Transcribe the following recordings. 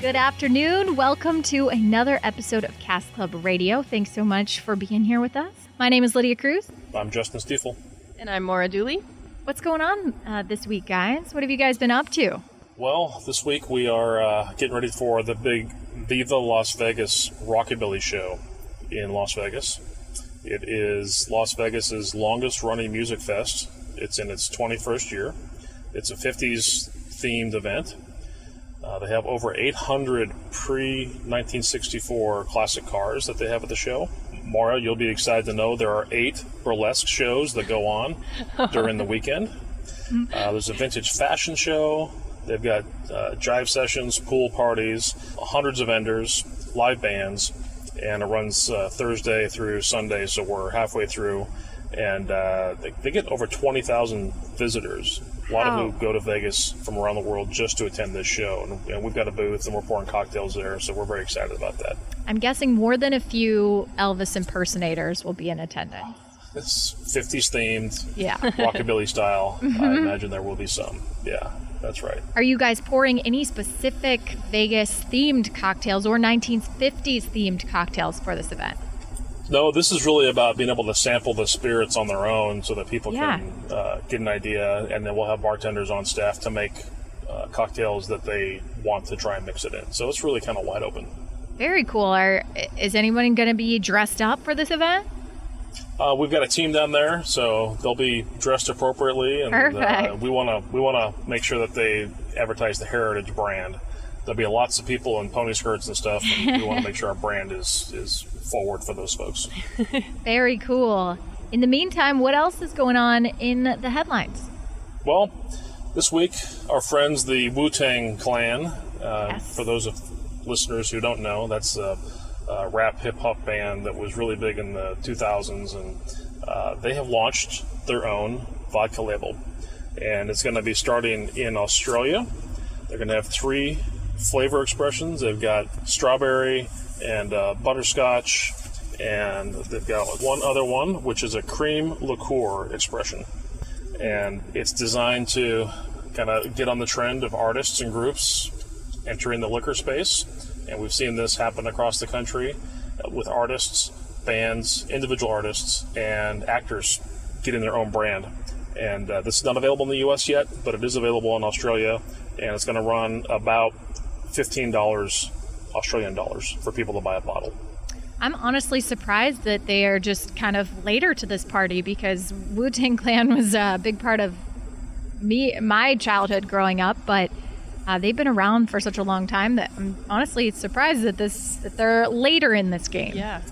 Good afternoon. Welcome to another episode of Cask Club Radio. Thanks so much for being here with us. My name is Lydia Cruz. I'm Justin Stiefel. And I'm Maura Dooley. What's going on uh, this week, guys? What have you guys been up to? Well, this week we are uh, getting ready for the big Viva Las Vegas Rockabilly show in Las Vegas. It is Las Vegas's longest running music fest. It's in its 21st year. It's a 50s themed event. Uh, they have over 800 pre 1964 classic cars that they have at the show. Maura, you'll be excited to know there are eight burlesque shows that go on during the weekend. Uh, there's a vintage fashion show. They've got uh, jive sessions, pool parties, hundreds of vendors, live bands, and it runs uh, Thursday through Sunday. So we're halfway through, and uh, they, they get over 20,000 visitors. A lot of who go to Vegas from around the world just to attend this show, and, and we've got a booth and we're pouring cocktails there, so we're very excited about that. I'm guessing more than a few Elvis impersonators will be in attendance. It's 50s themed, Yeah. rockabilly style. I mm-hmm. imagine there will be some. Yeah, that's right. Are you guys pouring any specific Vegas themed cocktails or 1950s themed cocktails for this event? No, this is really about being able to sample the spirits on their own so that people Yeah. can uh, get an idea, and then we'll have bartenders on staff to make uh, cocktails that they want to try and mix it in. So it's really kind of wide open. Very cool. Are, is anyone going to be dressed up for this event? Uh, we've got a team down there, so they'll be dressed appropriately, and uh, Perfect. we want to we want to make sure that they advertise the Heritage brand. There'll be lots of people in pony skirts and stuff, and we want to make sure our brand is is forward for those folks. Very cool. In the meantime, what else is going on in the headlines? Well, this week, our friends, the Wu Tang Clan, uh, Yes. for those of listeners who don't know, that's a, a rap hip hop band that was really big in the 2000s, and uh, they have launched their own vodka label. And it's going to be starting in Australia. They're going to have three flavor expressions. They've got strawberry and uh, butterscotch, and they've got one other one, which is a cream liqueur expression and it's designed to kind of get on the trend of artists and groups entering the liquor space. And we've seen this happen across the country uh, with artists, bands, individual artists, and actors getting their own brand. And uh, this is not available in the US yet, but it is available in Australia, and it's going to run about $15 Australian dollars for people to buy a bottle. I'm honestly surprised that they are just kind of later to this party because Wu Tang Clan was a big part of me, my childhood growing up, but uh, they've been around for such a long time that I'm honestly surprised that this that they're later in this game. Yeah.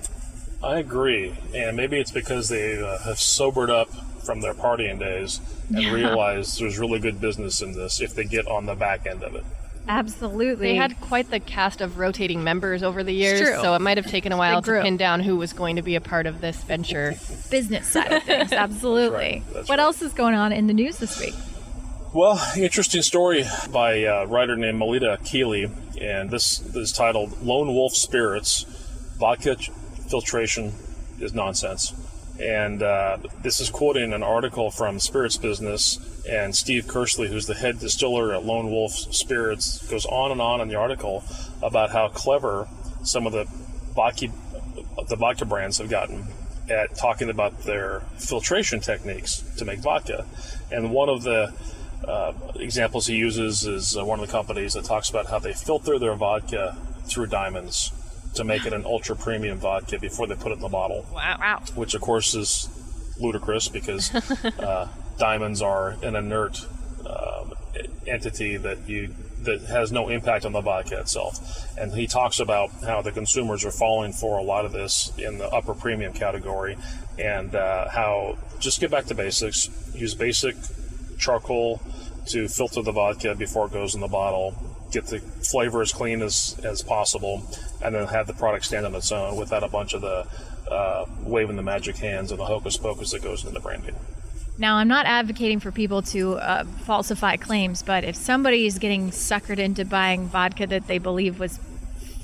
I agree, and maybe it's because they uh, have sobered up from their partying days and Yeah. realized there's really good business in this if they get on the back end of it. Absolutely. They had quite the cast of rotating members over the years, true. so it might have taken a while to pin down who was going to be a part of this venture. business side of things. Absolutely. That's right. That's what right. else is going on in the news this week? Well, interesting story by a writer named Melita Keeley, and this is titled "Lone Wolf Spirits: Vodka Filtration is Nonsense." And uh, this is quoting an article from Spirits Business, and Steve Kersley, who's the head distiller at Lone Wolf Spirits, goes on and on in the article about how clever some of the vodka, the vodka brands have gotten at talking about their filtration techniques to make vodka. And one of the uh, examples he uses is uh, one of the companies that talks about how they filter their vodka through diamonds to make it an ultra premium vodka before they put it in the bottle, Wow. Wow. which of course is ludicrous because uh, diamonds are an inert um, entity that you that has no impact on the vodka itself. And he talks about how the consumers are falling for a lot of this in the upper premium category, and uh, how just get back to basics. Use basic charcoal to filter the vodka before it goes in the bottle. Get the flavor as clean as, as possible, and then have the product stand on its own without a bunch of the uh, waving the magic hands and the hocus pocus that goes into the branding. Now, I'm not advocating for people to uh, falsify claims, but if somebody is getting suckered into buying vodka that they believe was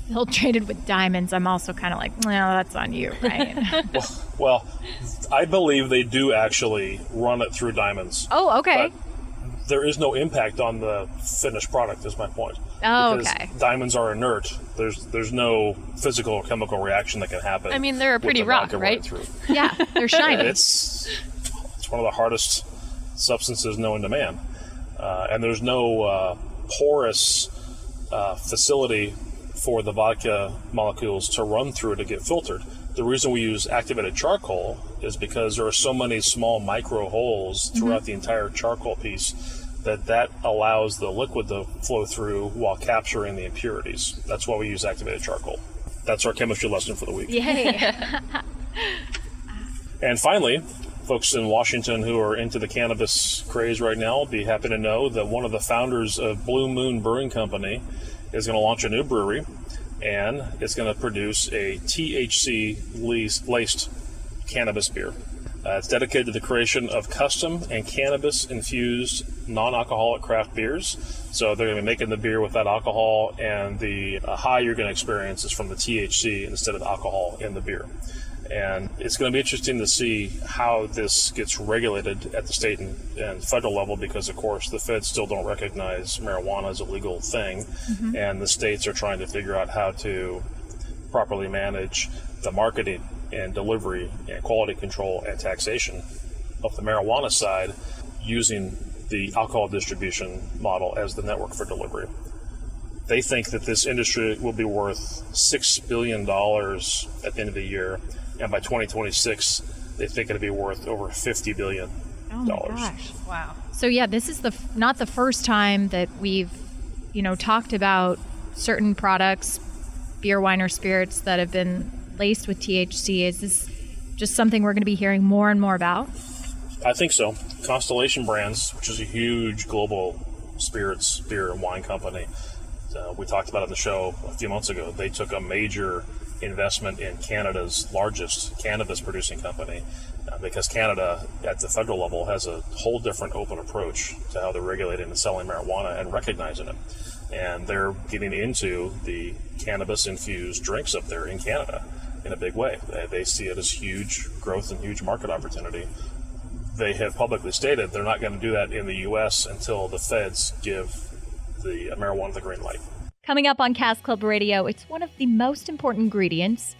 filtrated with diamonds, I'm also kind of like, well, that's on you, right? well, well, I believe they do actually run it through diamonds. oh, okay. There is no impact on the finished product. Is my point. Oh, Because okay. Diamonds are inert. There's there's no physical or chemical reaction that can happen. I mean, they're a pretty rock, right? yeah, they're shiny. It's it's one of the hardest substances known to man, uh, and there's no uh, porous uh, facility for the vodka molecules to run through to get filtered. The reason we use activated charcoal is because there are so many small micro holes throughout the entire charcoal piece that that allows the liquid to flow through while capturing the impurities. That's why we use activated charcoal. That's our chemistry lesson for the week. Yay. And finally, folks in Washington who are into the cannabis craze right now will be happy to know that one of the founders of Blue Moon Brewing Company is going to launch a new brewery and it's going to produce a THC laced- laced cannabis beer. Uh, it's dedicated to the creation of custom and cannabis infused non alcoholic craft beers. So they're going to be making the beer without alcohol, and the uh, high you're going to experience is from the THC instead of alcohol in the beer. And it's going to be interesting to see how this gets regulated at the state and, and federal level because, of course, the feds still don't recognize marijuana as a legal thing. And the states are trying to figure out how to properly manage the marketing and delivery and quality control and taxation of the marijuana side using the alcohol distribution model as the network for delivery. They think that this industry will be worth $6 billion at the end of the year, and by 2026, they think it'll be worth over $50 billion. oh my gosh. Wow. So yeah, this is the not the first time that we've, you know, talked about certain products, beer, wine, or spirits that have been laced with THC. Is this just something we're going to be hearing more and more about? I think so. Constellation Brands, which is a huge global spirits, beer, and wine company, uh, we talked about on the show a few months ago. They took a major investment in Canada's largest cannabis producing company uh, because Canada, at the federal level, has a whole different open approach to how they're regulating and selling marijuana and recognizing it. And they're getting into the cannabis infused drinks up there in Canada in a big way. They, see it as huge growth and huge market opportunity they have publicly stated they're not going to do that in the U.S. until the feds give the marijuana the green light. Coming up on Cask Club Radio, it's one of the most important ingredients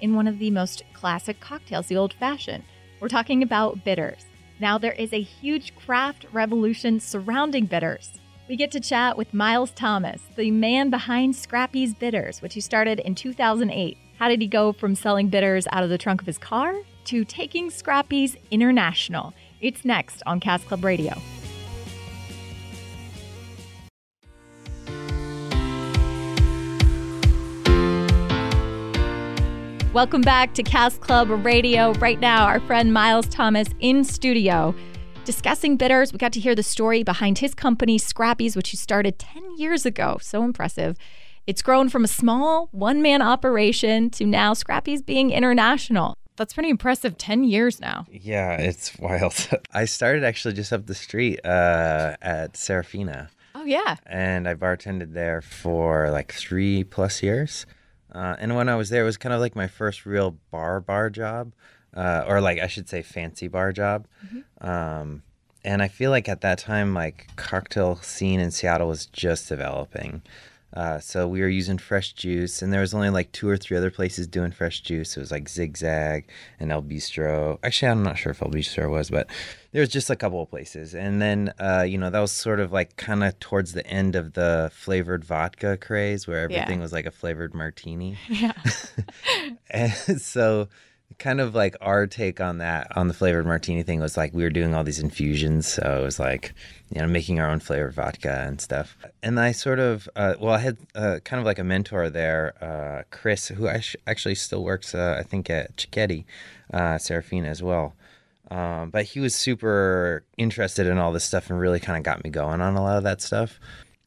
in one of the most classic cocktails, the old fashioned. We're talking about bitters. Now, there is a huge craft revolution surrounding bitters. We get to chat with Miles Thomas, the man behind Scrappy's Bitters, which he started in 2008. How did he go from selling bitters out of the trunk of his car to taking Scrappy's international? It's next on Cask Club Radio. Welcome back to Cask Club Radio. Right now, our friend Miles Thomas in studio discussing bitters. We got to hear the story behind his company, Scrappy's, which he started 10 years ago. So impressive. It's grown from a small one man operation to now Scrappy's being international. That's pretty impressive. 10 years now. Yeah, it's wild. I started actually just up the street uh, at Serafina, Oh, yeah. and I bartended there for like three plus years. Uh, and when I was there, it was kind of like my first real bar bar job, uh, or like I should say fancy bar job. Um, and I feel like at that time, like cocktail scene in Seattle was just developing. Uh, so we were using fresh juice, and there was only like two or three other places doing fresh juice. It was like Zigzag and El Bistro. Actually, I'm not sure if El Bistro was, but there was just a couple of places. And then, uh, you know, that was sort of like kind of towards the end of the flavored vodka craze, where everything was like a flavored martini. Yeah. And so, kind of like our take on that, on the flavored martini thing, was like we were doing all these infusions. So it was like, you know, making our own flavored vodka and stuff. And I sort of, uh, well, I had uh, kind of like a mentor there, uh, Chris, who act- actually still works, uh, I think, at Cicchetti, uh, Serafina as well. Um, but he was super interested in all this stuff and really kind of got me going on a lot of that stuff.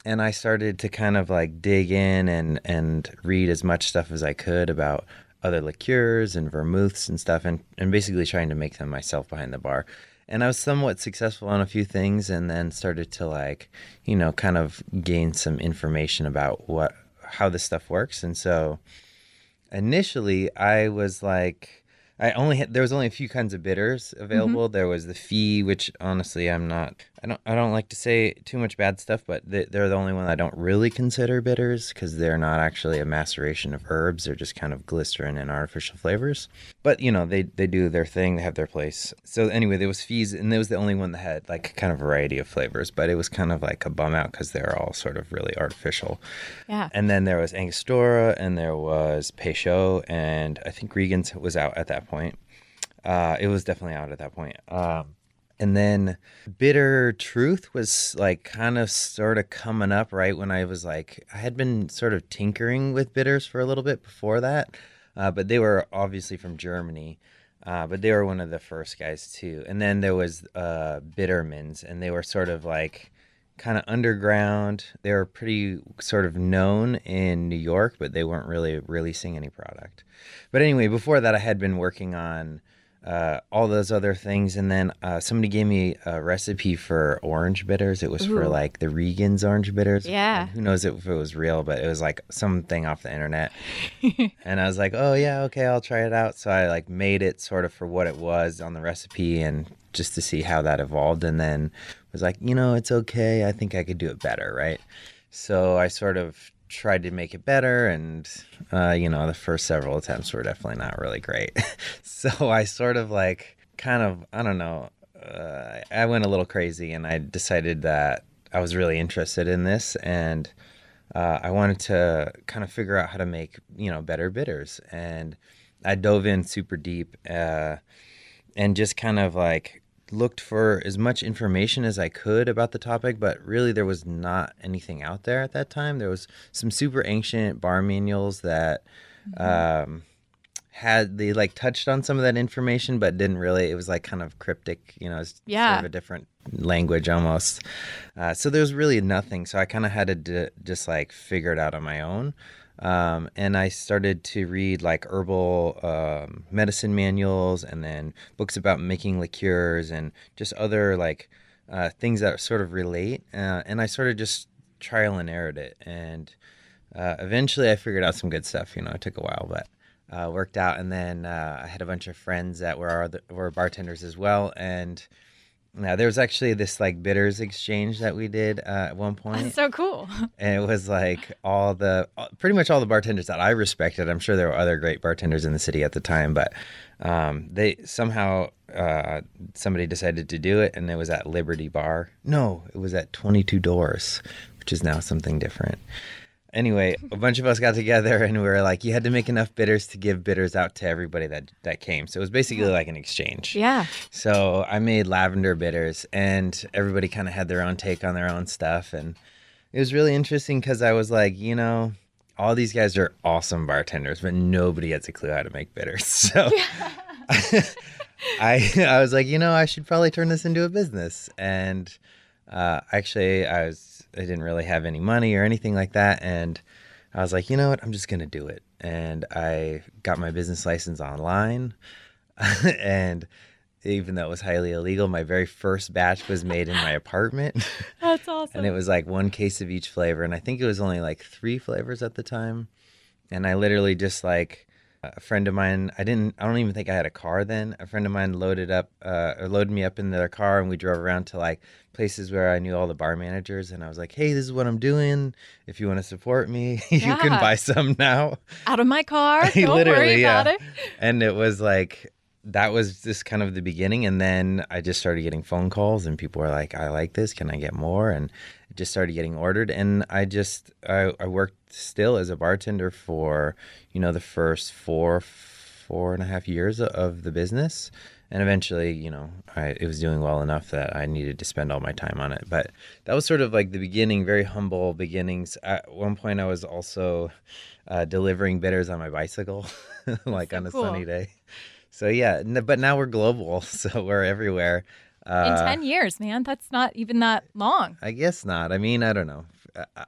and I started to kind of like dig in and and read as much stuff as I could about other liqueurs and vermouths and stuff, and and basically trying to make them myself behind the bar. And I was somewhat successful on a few things, and then started to like, you know, kind of gain some information about what how this stuff works. And so, initially, I was like, I only had there was only a few kinds of bitters mm-hmm. available. There was the fee, which honestly I'm not. I don't. I don't like to say too much bad stuff, but they, they're the only one I don't really consider bitters because they're not actually a maceration of herbs. They're just kind of glycerin and artificial flavors. But you know they they do their thing. They have their place. So anyway, there was fees, and there was the only one that had like kind of variety of flavors. But it was kind of like a bum out because they're all sort of really artificial. Yeah. And then there was Angostura, and there was Peychaud, and I think Regan's was out at that point. Uh, it was definitely out at that point. Um, and then Bitter Truth was like kind of sort of coming up right when I was like, I had been sort of tinkering with bitters for a little bit before that, uh, but they were obviously from Germany. Uh, but they were one of the first guys too. And then there was uh, Bittermens, and they were sort of like kind of underground. They were pretty sort of known in New York, but they weren't really releasing any product. But anyway, before that, I had been working on uh, all those other things, and then uh, somebody gave me a recipe for orange bitters. It was for like the Regan's orange bitters. Yeah. And who knows if it was real, but it was like something off the internet. and I was like, oh yeah, okay, I'll try it out. So I like made it sort of for what it was on the recipe, and just to see how that evolved, and then was like, you know, it's okay. I think I could do it better, right? So I sort of tried to make it better, and uh, you know, the first several attempts were definitely not really great. so I sort of like, kind of, I don't know, uh, I went a little crazy, and I decided that I was really interested in this, and uh, I wanted to kind of figure out how to make you know better bitters, and I dove in super deep, uh, and just kind of like looked for as much information as I could about the topic, but really there was not anything out there at that time. There was some super ancient bar manuals that um, had they like touched on some of that information, but didn't really. It was like kind of cryptic, you know, it's sort Yeah. of a different language almost. Uh, so there was really nothing. So I kind of had to d- just like figure it out on my own. Um, and I started to read like herbal um, medicine manuals and then books about making liqueurs and just other like uh, things that sort of relate. Uh, and I sort of just trial and errored it. And uh, eventually I figured out some good stuff. You know, it took a while, but uh, worked out. And then uh, I had a bunch of friends that were other, were bartenders as well. And now there was actually this like bitters exchange that we did uh, at one point That's so cool. and it was like all the pretty much all the bartenders that I respected. I'm sure there were other great bartenders in the city at the time, but um, they somehow uh, somebody decided to do it, and it was at Liberty Bar. No, it was at 22 Doors, which is now something different. Anyway, a bunch of us got together and we were like, you had to make enough bitters to give bitters out to everybody that that came. So it was basically like an exchange. Yeah. So I made lavender bitters, and everybody kind of had their own take on their own stuff, and it was really interesting because I was like, you know, all these guys are awesome bartenders, but nobody has a clue how to make bitters. So I I was like, you know, I should probably turn this into a business, and uh, actually, I was I didn't really have any money or anything like that, and I was like, you know what, I'm just gonna do it, and I got my business license online, and even though it was highly illegal, my very first batch was made in my apartment. That's awesome. and it was like one case of each flavor and i think it was only like three flavors at the time and i literally just like a friend of mine i didn't i don't even think i had a car then a friend of mine loaded up uh, or loaded me up in their car and we drove around to like places where i knew all the bar managers and i was like hey this is what i'm doing if you want to support me you can buy some now Out of my car. Don't Literally, worry about yeah. it. and it was like that was just kind of the beginning and then i just started getting phone calls and people were like i like this can i get more? And it just started getting ordered and i just i, I worked still as a bartender for you know the first four four and a half years of the business and eventually you know I, it was doing well enough that i needed to spend all my time on it. But that was sort of like the beginning very humble beginnings. At one point i was also uh, delivering bitters on my bicycle like on a cool. sunny day so yeah, but now we're global, so we're everywhere. In Uh, 10 years, man. That's not even that long. I guess not. I mean, I don't know. I-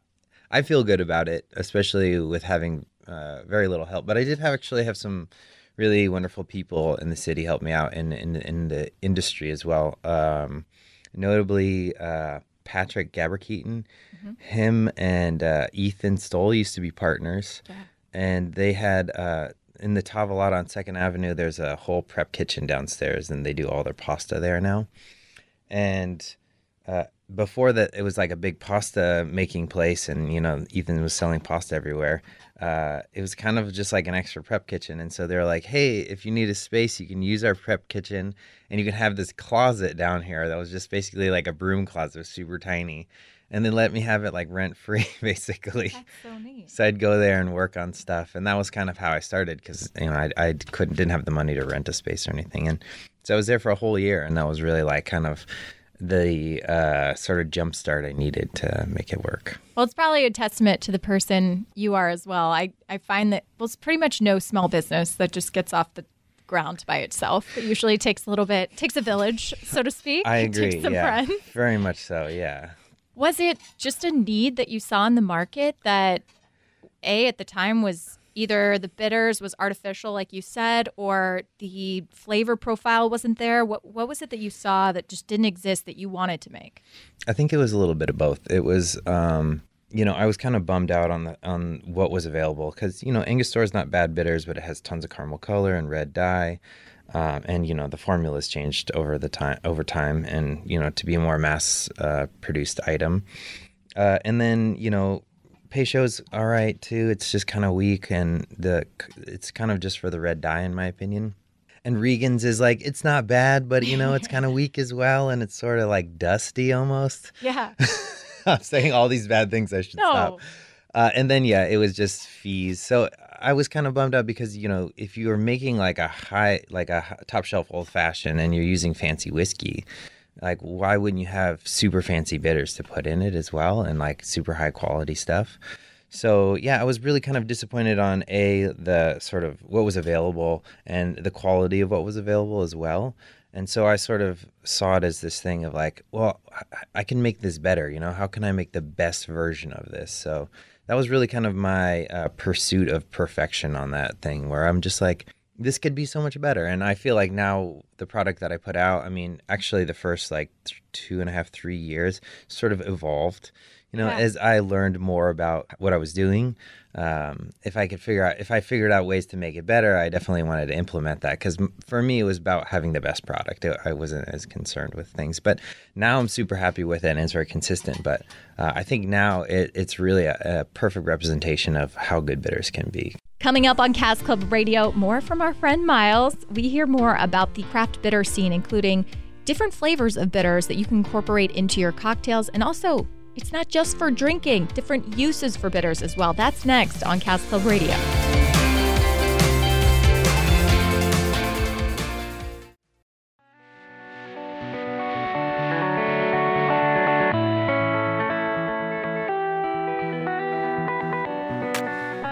I feel good about it, especially with having uh, very little help. But I did have actually have some really wonderful people in the city help me out in in, in the industry as well. Um, notably, uh, Patric Gabre-Kidan, him and uh, Ethan Stowell used to be partners, and they had. In the Tavolata on Second Avenue, there's a whole prep kitchen downstairs, and they do all their pasta there now. And uh, before that, it was like a big pasta making place, and you know, Ethan was selling pasta everywhere. Uh, it was kind of just like an extra prep kitchen, and so they're like, "Hey, if you need a space, you can use our prep kitchen, and you can have this closet down here that was just basically like a broom closet, super tiny." And then let me have it like rent free, basically. so neat. So I'd go there and work on stuff, and that was kind of how I started because you know I, I couldn't didn't have the money to rent a space or anything, and so I was there for a whole year, and that was really like kind of the uh, sort of jump start I needed to make it work. Well, it's probably a testament to the person you are as well. I, I find that, well, it's pretty much no small business that just gets off the ground by itself. It usually takes a little bit, takes a village, so to speak. I agree. Takes some yeah, friends. very much so. Yeah. Was it just a need that you saw in the market that A, at the time was either the bitters was artificial, like you said, or the flavor profile wasn't there? What, what was it that you saw that just didn't exist that you wanted to make? I think it was a little bit of both. It was, um, you know, I was kind of bummed out on the on what was available because you know Angostura is not bad bitters, but it has tons of caramel color and red dye, um, and you know the formula's changed over the time over time, and you know to be a more mass uh, produced item. Uh, and then you know, Peychaud's all right too. It's just kind of weak, and the it's kind of just for the red dye, in my opinion. And Regan's is like it's not bad, but you know it's kind of weak as well, and it's sort of like dusty almost. Yeah. I'm saying all these bad things. I should No. stop. Uh, and then yeah, it was just fees. So I was kind of bummed out because you know if you're making like a high, like a top shelf old fashioned, and you're using fancy whiskey, like why wouldn't you have super fancy bitters to put in it as well, and like super high quality stuff? So yeah, I was really kind of disappointed on a the sort of what was available and the quality of what was available as well. And so I sort of saw it as this thing of like, well, I- I can make this better. You know, how can I make the best version of this? So that was really kind of my uh, pursuit of perfection on that thing, where I'm just like, this could be so much better. And I feel like now the product that I put out, I mean, actually the first like th- two and a half, three years sort of evolved. You know, Yeah. as I learned more about what I was doing, um, if I could figure out, if I figured out ways to make it better, I definitely wanted to implement that because for me, it was about having the best product. I- wasn't as concerned with things, but now I'm super happy with it and it's very consistent. But uh, I think now it, it's really a, a perfect representation of how good bitters can be. Coming up on Cask Club Radio, more from our friend Miles. We hear more about the craft bitter scene, including different flavors of bitters that you can incorporate into your cocktails. And also, it's not just for drinking, different uses for bitters as well. That's next on Cask Club Radio.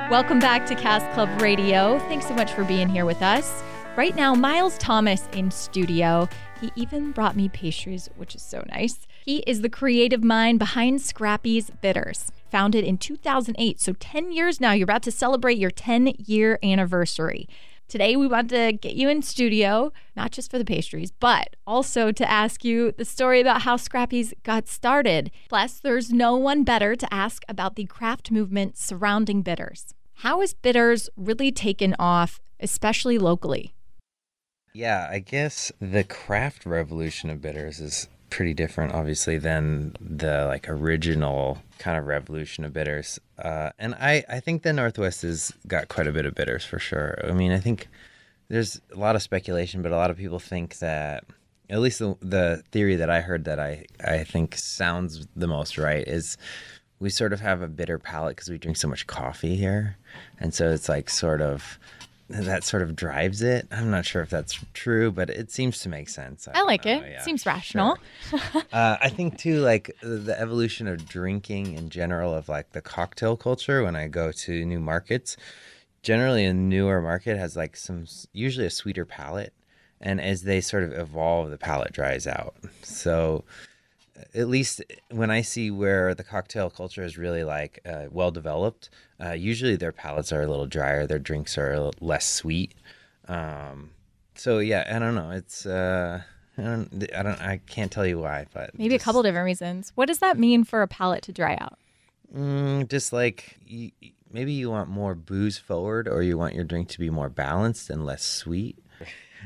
Welcome back to Cask Club Radio. Thanks so much for being here with us. Right now, Miles Thomas in studio. He even brought me pastries, which is so nice. He is the creative mind behind Scrappy's Bitters. Founded in 2008, so 10 years now, you're about to celebrate your 10 year anniversary. Today, we want to get you in studio, not just for the pastries, but also to ask you the story about how Scrappy's got started. Plus, there's no one better to ask about the craft movement surrounding bitters. How is bitters really taken off, especially locally? Yeah, I guess the craft revolution of bitters is pretty different, obviously, than the like original kind of revolution of bitters. Uh, and I, I think the Northwest has got quite a bit of bitters for sure. I mean, I think there's a lot of speculation, but a lot of people think that at least the, the theory that I heard that I, I think sounds the most right is we sort of have a bitter palate because we drink so much coffee here. And so it's like sort of that sort of drives it. I'm not sure if that's true, but it seems to make sense. I don't like know, it. yeah, Seems sure. rational. Uh, I think too, like the evolution of drinking in general, of like the cocktail culture. When I go to new markets, generally a newer market has like some usually a sweeter palate, and as they sort of evolve, the palate dries out. So at least when I see where the cocktail culture is really like uh, well developed, uh, usually their palates are a little drier, their drinks are a less sweet. Um, so yeah, I don't know. It's uh, I don't, I don't, I can't tell you why, but Maybe just, a couple different reasons. What does that mean for a palate to dry out? Mm, just like you, maybe you want more booze forward, or you want your drink to be more balanced and less sweet.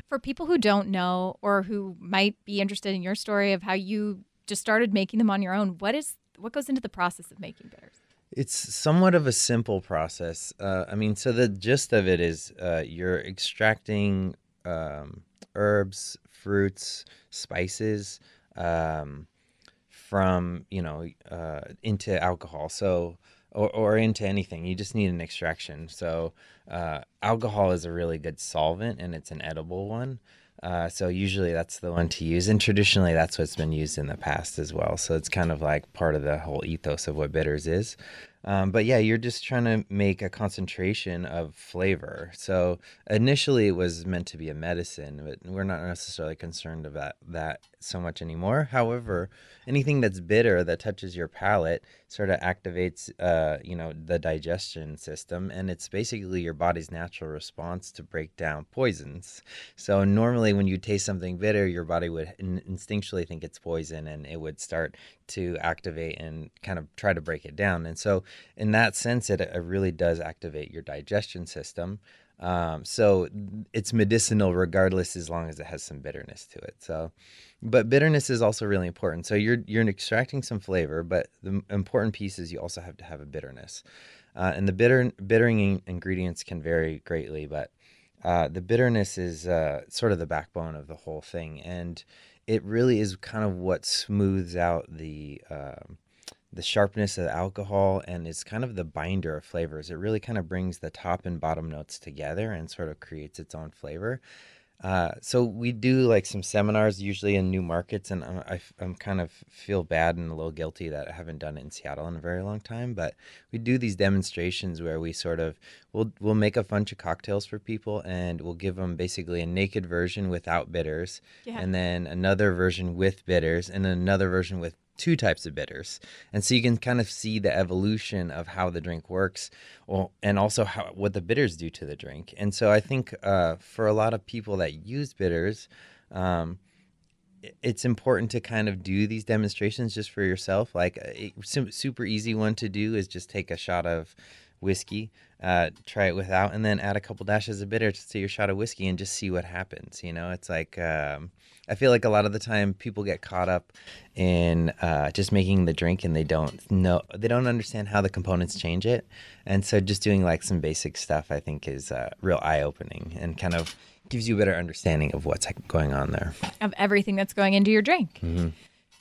For people who don't know or who might be interested in your story of how you just started making them on your own, what is what goes into the process of making bitters? It's somewhat of a simple process. Uh, I mean, so the gist of it is uh, you're extracting um, herbs, fruits, spices um, from, you know, uh, into alcohol. So, or, or into anything. You just need an extraction. So, uh, alcohol is a really good solvent and it's an edible one. Uh, so usually that's the one to use, and traditionally that's what's been used in the past as well. So it's kind of like part of the whole ethos of what bitters is. Um, but yeah, you're just trying to make a concentration of flavor. So initially it was meant to be a medicine, but we're not necessarily concerned about that so much anymore. However, anything that's bitter that touches your palate sort of activates, uh, you know, the digestion system, and it's basically your body's natural response to break down poisons. So normally when you taste something bitter, your body would in- instinctually think it's poison, and it would start to activate and kind of try to break it down. And so, in that sense, it, it really does activate your digestion system. Um, so it's medicinal regardless, as long as it has some bitterness to it. So, but bitterness is also really important. So you're you're extracting some flavor, but the important piece is you also have to have a bitterness. Uh, and the bitter bittering ingredients can vary greatly, but uh, the bitterness is uh, sort of the backbone of the whole thing, and it really is kind of what smooths out the um, the sharpness of the alcohol and it's kind of the binder of flavors. It really kind of brings the top and bottom notes together and sort of creates its own flavor. Uh, so we do like some seminars usually in new markets, and I, am kind of feel bad and a little guilty that I haven't done it in Seattle in a very long time. But we do these demonstrations where we sort of we'll we'll make a bunch of cocktails for people, and we'll give them basically a naked version without bitters, Yeah. and then another version with bitters, and another version with two types of bitters. And so you can kind of see the evolution of how the drink works well, and also how what the bitters do to the drink. And so I think uh, for a lot of people that use bitters, um, it's important to kind of do these demonstrations just for yourself. Like a super easy one to do is just take a shot of whiskey, uh, try it without, and then add a couple dashes of bitter to your shot of whiskey and just see what happens. You know, it's like um, I feel like a lot of the time people get caught up in uh, just making the drink and they don't know they don't understand how the components change it, and so just doing like some basic stuff I think is uh, real eye opening and kind of gives you a better understanding of what's going on there. Of everything that's going into your drink. Mm-hmm.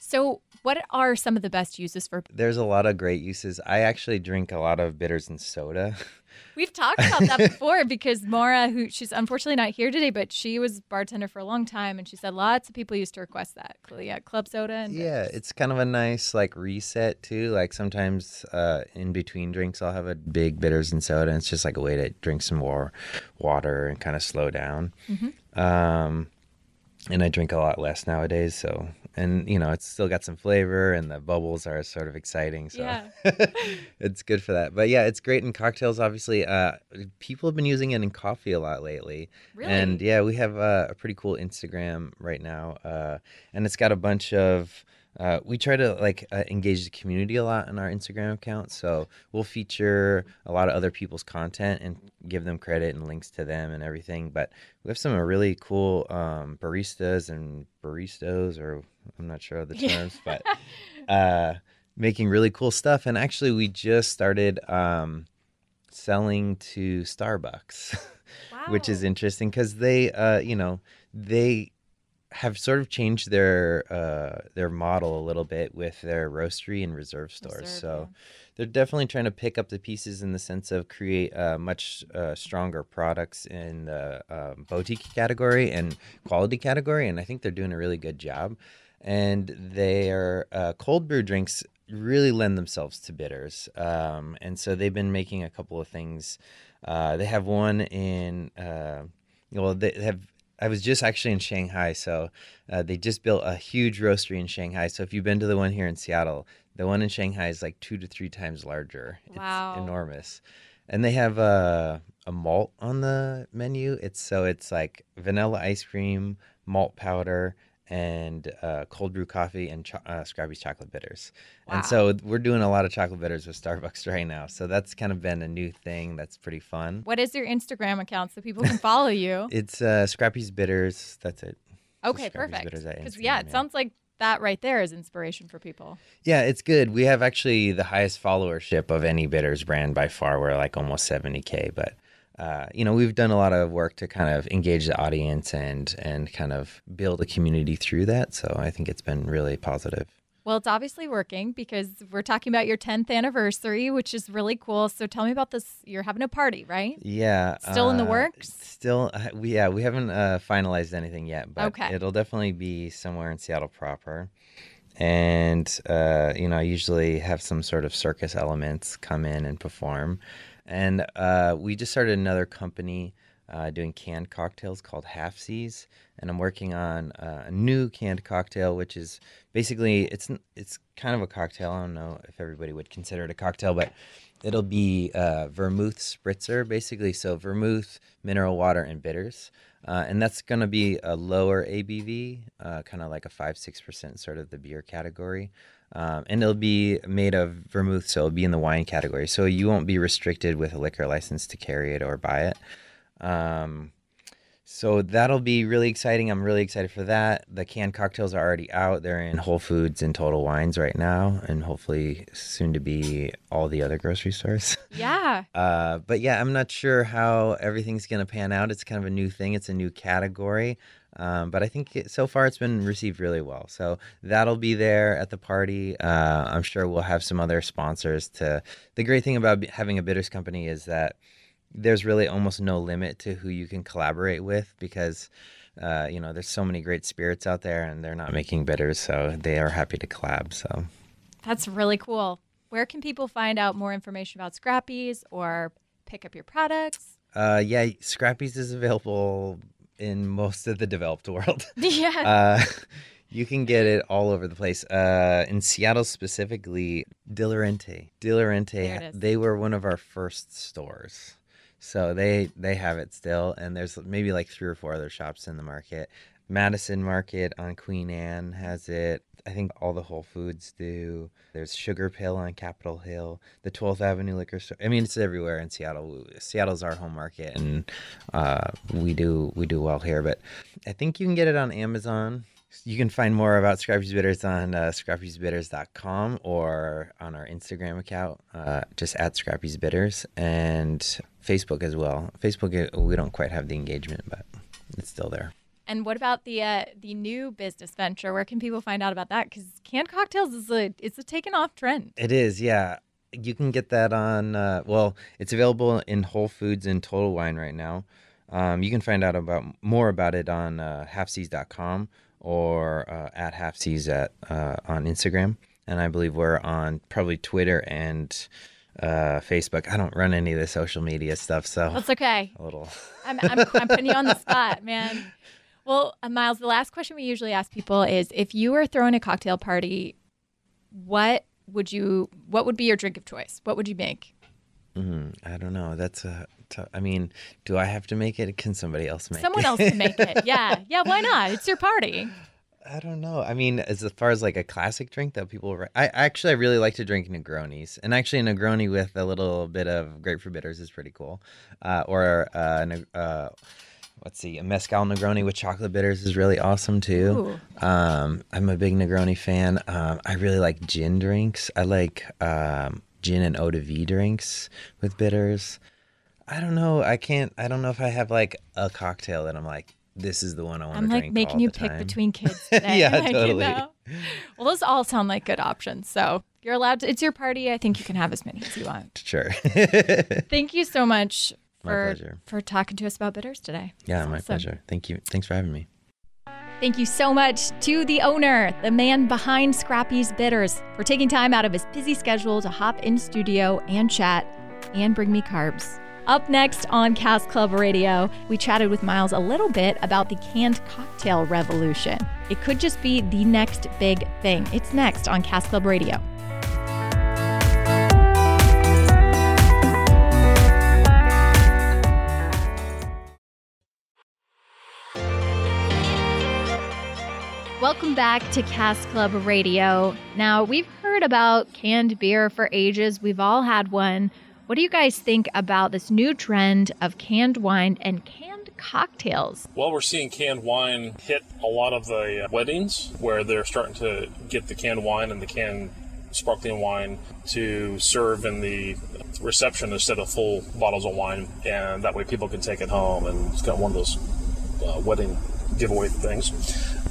So, what are some of the best uses for? There's a lot of great uses. I actually drink a lot of bitters and soda. We've talked about that before because Maura, who she's unfortunately not here today, but she was bartender for a long time, and she said lots of people used to request that. Yeah, club soda and Yeah, it's kind of a nice like reset too. Like sometimes uh, in between drinks, I'll have a big bitters and soda, and it's just like a way to drink some more water and kind of slow down. Um, and I drink a lot less nowadays, so and you know it's still got some flavor, and the bubbles are sort of exciting. So Yeah. it's good for that. But yeah, it's great in cocktails. Obviously, uh, people have been using it in coffee a lot lately. Really? And yeah, we have uh, a pretty cool Instagram right now, uh, and it's got a bunch of. Uh, we try to like uh, engage the community a lot on our Instagram account, so we'll feature a lot of other people's content and give them credit and links to them and everything. But we have some really cool um, baristas and baristos, or I'm not sure of the terms, but uh, making really cool stuff. And actually, we just started um, selling to Starbucks, which is interesting because they, uh, you know, they have sort of changed their uh, their model a little bit with their roastery and reserve stores. Reserve, so they're definitely trying to pick up the pieces in the sense of create uh, much uh, stronger products in the um, boutique category and quality category, and I think they're doing a really good job. And their uh, cold brew drinks really lend themselves to bitters, um, and so they've been making a couple of things. Uh, they have one in, uh, well, they have I was just actually in Shanghai, so uh, they just built a huge roastery in Shanghai. So if you've been to the one here in Seattle, the one in Shanghai is like two to three times larger. Wow. It's enormous. And they have a, a malt on the menu. It's so it's like vanilla ice cream, malt powder, and uh, cold brew coffee and cho- uh, Scrappy's chocolate bitters. And so we're doing a lot of chocolate bitters with Starbucks right now. So that's kind of been a new thing that's pretty fun. What is your Instagram account so people can follow you? It's uh, Scrappy's Bitters. That's it. Okay, Scrappy's perfect. Because yeah, it yeah. sounds like that right there is inspiration for people. Yeah, it's good. We have actually the highest followership of any bitters brand by far. We're like almost 70k, but uh, you know we've done a lot of work to kind of engage the audience and and kind of build a community through that. So I think it's been really positive. Well, it's obviously working because we're talking about your 10th anniversary, which is really cool. So tell me about this. You're having a party, right? Yeah, Still in the uh, works? Still, uh, we yeah we haven't uh, finalized anything yet, but Okay. it'll definitely be somewhere in Seattle proper. And uh, you know, I usually have some sort of circus elements come in and perform. And uh, we just started another company uh, doing canned cocktails called Half Seas, and I'm working on uh, a new canned cocktail, which is basically it's it's kind of a cocktail. I don't know if everybody would consider it a cocktail, but it'll be uh, vermouth spritzer, basically. So vermouth, mineral water, and bitters. Uh, and that's to be a lower ABV, uh, kind of like a five six percent, sort of the beer category. Um, and it'll be made of vermouth, so it'll be in the wine category. So you won't be restricted with a liquor license to carry it or buy it. Um, so that'll be really exciting. I'm really excited for that. The canned cocktails are already out. They're in Whole Foods and Total Wines right now, and hopefully soon to be all the other grocery stores. Yeah. Uh, but yeah, I'm not sure how everything's going to pan out. It's kind of a new thing, it's a new category. Um, but I think it, so far it's been received really well. So that'll be there at the party. Uh, I'm sure we'll have some other sponsors to. The great thing about having a bitters company is that there's really almost no limit to who you can collaborate with because. Uh, you know, there's so many great spirits out there, and they're not making bitters, so they are happy to collab. So, That's really cool. Where can people find out more information about Scrappy's or pick up your products? Uh, yeah, Scrappy's is available in most of the developed world. Yeah. uh, you can get it all over the place. Uh, in Seattle specifically, DeLaurenti. DeLaurenti, There it is. they were one of our first stores. So they they have it still, and there's maybe like three or four other shops in the market. Madison Market on Queen Anne has it. I think all the Whole Foods do. There's Sugar Pill on Capitol Hill, the 12th Avenue liquor store. I mean, it's everywhere in Seattle. Seattle's our home market, and uh, we do we do well here. But I think you can get it on Amazon. You can find more about Scrappy's Bitters on uh, scrappysbitters.com or on our Instagram account, uh, just at Scrappy's Bitters, and Facebook as well. Facebook, uh, we don't quite have the engagement, but it's still there. And what about the uh, the new business venture? Where can people find out about that? Because canned cocktails is a it's a taken off trend. It is, yeah. You can get that on. Uh, well, it's available in Whole Foods and Total Wine right now. Um, you can find out about more about it on uh, halfseas.com or uh, at halfseas at uh, on Instagram, and I believe we're on probably Twitter and uh, Facebook. I don't run any of the social media stuff, so That's okay. a little. I'm, I'm, I'm putting you on the spot, man. Well, uh, Miles, the last question we usually ask people is if you were throwing a cocktail party, what would you, what would be your drink of choice? What would you make? Mm, I don't know. That's a. T- I mean, do I have to make it? Can somebody else make Someone it? Someone else can make it. Yeah. Yeah. Why not? It's your party. I don't know. I mean, as far as like a classic drink that people, re- I actually I really like to drink Negronis, and actually a Negroni with a little bit of grapefruit bitters is pretty cool. Uh, or uh, uh, let's see, a mezcal Negroni with chocolate bitters is really awesome too. Um, I'm a big Negroni fan. Um, I really like gin drinks. I like um, gin and eau de vie drinks with bitters. I don't know. I can't. I don't know if I have like a cocktail that I'm like, this is the one I want I'm drink. like making you pick time. between kids today. Yeah, Like, you totally. know? Well, those all sound like good options. So you're allowed to, it's your party. I think you can have as many as you want. Sure. Thank you so much My for, pleasure. for talking to us about bitters today. yeah, It's my awesome. pleasure. Thank you. Thanks for having me. Thank you so much to the owner, the man behind Scrappy's Bitters, for taking time out of his busy schedule to hop in studio and chat and bring me carbs. Up next on Cask Club Radio, we chatted with Miles a little bit about the canned cocktail revolution. It could just be the next big thing. It's next on Cask Club Radio. Welcome back to Cask Club Radio. Now, we've heard about canned beer for ages. We've all had one. What do you guys think about this new trend of canned wine and canned cocktails? Well, we're seeing canned wine hit a lot of the uh, weddings where they're starting to get the canned wine and the canned sparkling wine to serve in the reception instead of full bottles of wine, and that way people can take it home. And it's of one of those uh, wedding giveaway things.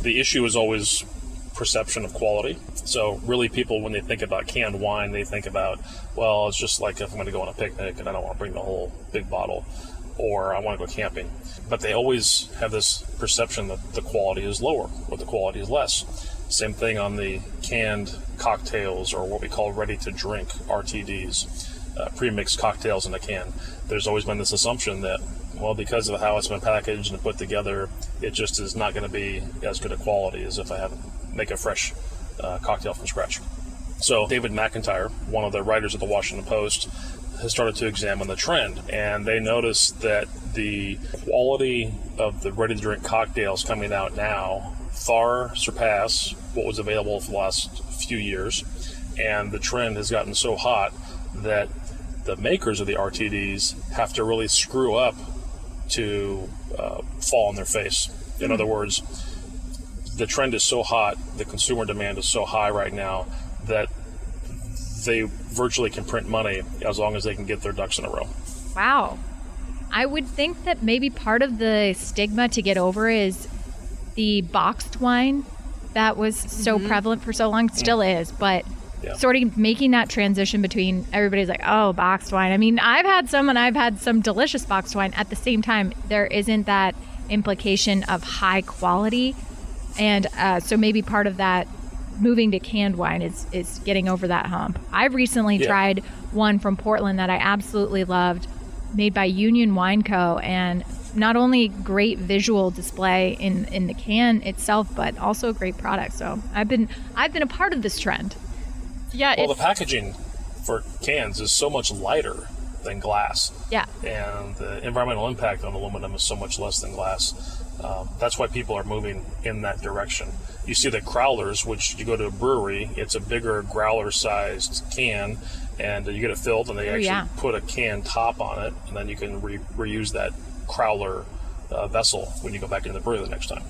The issue is always perception of quality. So, really, people, when they think about canned wine, they think about, well, it's just like if I'm going to go on a picnic and I don't want to bring the whole big bottle, or I want to go camping. But they always have this perception that the quality is lower or the quality is less. Same thing on the canned cocktails or what we call ready to drink RTDs, uh, pre mixed cocktails in a can. There's always been this assumption that well, because of how it's been packaged and put together, it just is not going to be as good a quality as if I have make a fresh uh, cocktail from scratch. So David McIntyre, one of the writers of the Washington Post, has started to examine the trend, and they noticed that the quality of the ready-to-drink cocktails coming out now far surpass what was available for the last few years, and the trend has gotten so hot that the makers of the RTDs have to really screw up to uh, fall on their face. In mm other words, the trend is so hot, the consumer demand is so high right now that they virtually can print money as long as they can get their ducks in a row. Wow. I would think that maybe part of the stigma to get over is the boxed wine that was so mm-hmm. prevalent for so long, still mm. is, but yeah. sort of making that transition between everybody's like, oh, boxed wine. I mean, I've had some and I've had some delicious boxed wine. At the same time, there isn't that implication of high quality. And uh, so maybe part of that moving to canned wine is, is getting over that hump. I've recently yeah. tried one from Portland that I absolutely loved, made by Union Wine Co. And not only great visual display in, in the can itself, but also a great product. So I've been I've been a part of this trend. Yeah. Well, the packaging for cans is so much lighter than glass. Yeah. And the environmental impact on aluminum is so much less than glass. Um, that's why people are moving in that direction. You see the growlers, which you go to a brewery, it's a bigger growler sized can, and you get it filled, and they oh, actually yeah. put a can top on it, and then you can re- reuse that growler uh, vessel when you go back into the brewery the next time.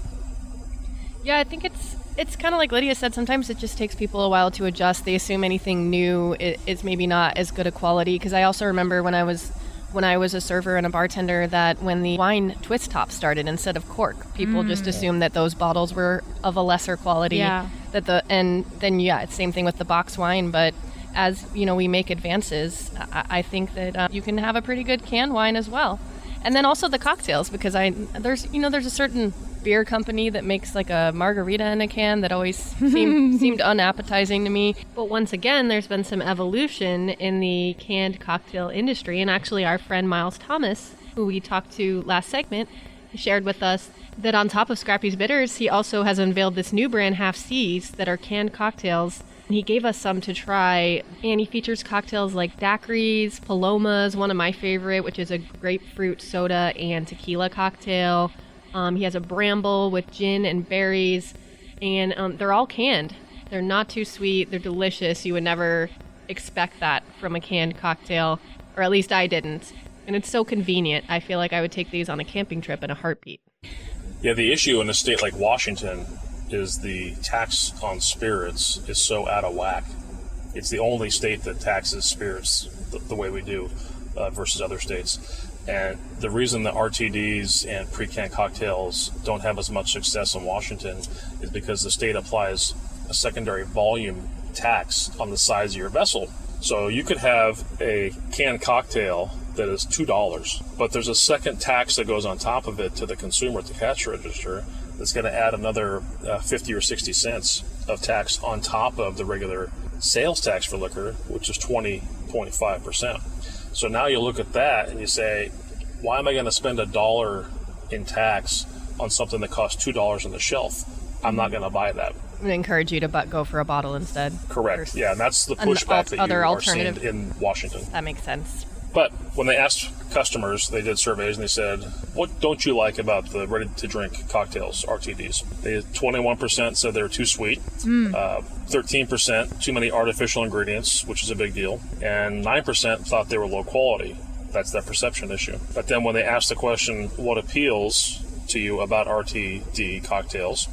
Yeah, I think it's it's kind of like Lydia said. Sometimes it just takes people a while to adjust. They assume anything new is maybe not as good a quality. Because I also remember when I was when I was a server and a bartender that when the wine twist top started instead of cork, people mm. just assumed that those bottles were of a lesser quality. Yeah. That the and then yeah, it's same thing with the box wine. But as you know, we make advances. I, I think that uh, you can have a pretty good canned wine as well. And then also the cocktails because I there's you know there's a certain beer company that makes like a margarita in a can that always seemed, seemed unappetizing to me. But once again, there's been some evolution in the canned cocktail industry. And actually, our friend Miles Thomas, who we talked to last segment, shared with us that on top of Scrappy's Bitters, he also has unveiled this new brand, Half Seas, that are canned cocktails. And he gave us some to try, and he features cocktails like daiquiris, palomas, one of my favorite, which is a grapefruit soda and tequila cocktail. Um, he has a bramble with gin and berries, and um, they're all canned. They're not too sweet. They're delicious. You would never expect that from a canned cocktail, or at least I didn't. And it's so convenient. I feel like I would take these on a camping trip in a heartbeat. Yeah, the issue in a state like Washington is the tax on spirits is so out of whack. It's the only state that taxes spirits the, the way we do uh, versus other states. And the reason the RTDs and pre-canned cocktails don't have as much success in Washington is because the state applies a secondary volume tax on the size of your vessel. So you could have a canned cocktail that is two dollars, but there's a second tax that goes on top of it to the consumer at the cash register that's going to add another uh, 50 or 60 cents of tax on top of the regular sales tax for liquor, which is 20.5 percent. So now you look at that and you say, why am I going to spend a dollar in tax on something that costs two dollars on the shelf? I'm not going to buy that. I would encourage you to but go for a bottle instead. Correct. Yeah, and that's the pushback al- that other you are seeing in Washington. That makes sense. But when they asked customers, they did surveys and they said, "What don't you like about the ready-to-drink cocktails (RTDs)?" They 21% said they were too sweet. Uh, 13% too many artificial ingredients, which is a big deal, and 9% thought they were low quality. That's that perception issue. But then when they asked the question, "What appeals to you about RTD cocktails?"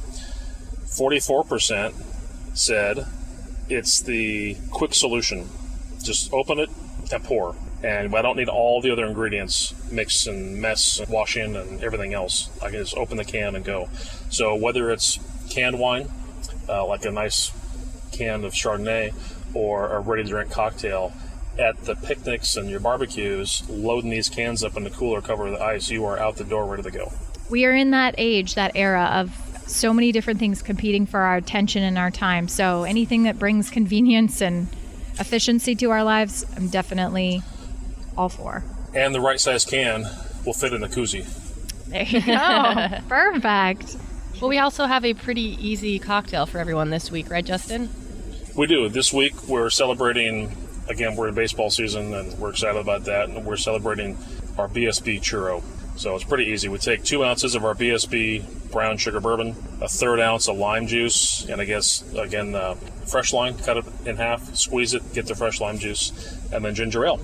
44% said it's the quick solution. Just open it and pour. And I don't need all the other ingredients mix and mess and wash in and everything else. I can just open the can and go. So whether it's canned wine, uh, like a nice can of Chardonnay, or a ready-to-drink cocktail, at the picnics and your barbecues, loading these cans up in the cooler covered with ice, you are out the door ready to go. We are in that age, that era of so many different things competing for our attention and our time. So anything that brings convenience and efficiency to our lives, I'm definitely all four. And the right size can will fit in the koozie. There you go. Perfect. Well, we also have a pretty easy cocktail for everyone this week, right, Justin? We do. This week we're celebrating, again, we're in baseball season and we're excited about that. And we're celebrating our BSB churro. So it's pretty easy. We take two ounces of our BSB brown sugar bourbon, a third ounce of lime juice, and I guess, again, uh, fresh lime, cut it in half, squeeze it, get the fresh lime juice, and then ginger ale.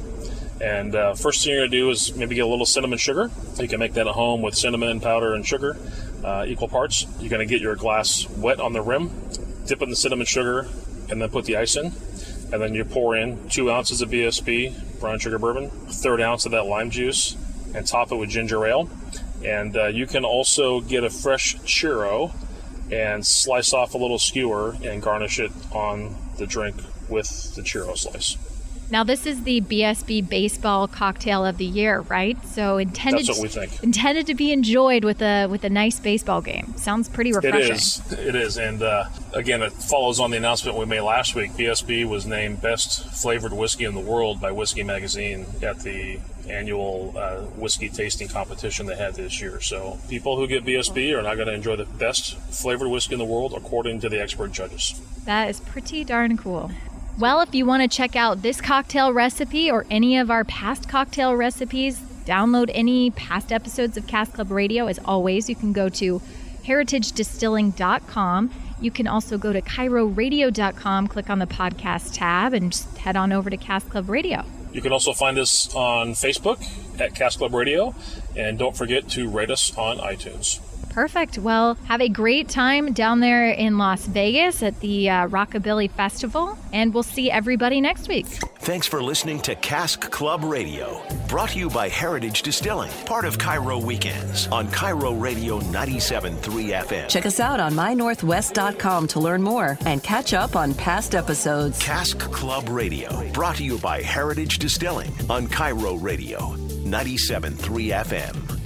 And uh, first thing you're going to do is maybe get a little cinnamon sugar. You can make that at home with cinnamon powder and sugar, uh, equal parts. You're going to get your glass wet on the rim, dip in the cinnamon sugar, and then put the ice in. And then you pour in two ounces of BSB, brown sugar bourbon, third ounce of that lime juice, and top it with ginger ale. And uh, you can also get a fresh churro and slice off a little skewer and garnish it on the drink with the churro slice. Now this is the BSB baseball cocktail of the year, right? So intended That's what we think. intended to be enjoyed with a with a nice baseball game. Sounds pretty refreshing. is. It is. And uh, again, it follows on the announcement we made last week. BSB was named Best Flavored Whiskey in the World by Whiskey Magazine at the annual uh, whiskey tasting competition they had this year. So people who get BSB are not going to enjoy the best flavored whiskey in the world, according to the expert judges. That is pretty darn cool. Well, if you want to check out this cocktail recipe or any of our past cocktail recipes, download any past episodes of Cask Club Radio. As always, you can go to heritagedistilling.com. You can also go to KIRORadio.com, click on the podcast tab, and just head on over to Cask Club Radio. You can also find us on Facebook at Cask Club Radio, and don't forget to rate us on iTunes. Perfect. Well, have a great time down there in Las Vegas at the uh, Rockabilly Festival, and we'll see everybody next week. Thanks for listening to Cask Club Radio, brought to you by Heritage Distilling, part of KIRO Weekends on KIRO Radio 97.3 FM. Check us out on mynorthwest.com to learn more and catch up on past episodes. Cask Club Radio, brought to you by Heritage Distilling on KIRO Radio 97.3 FM.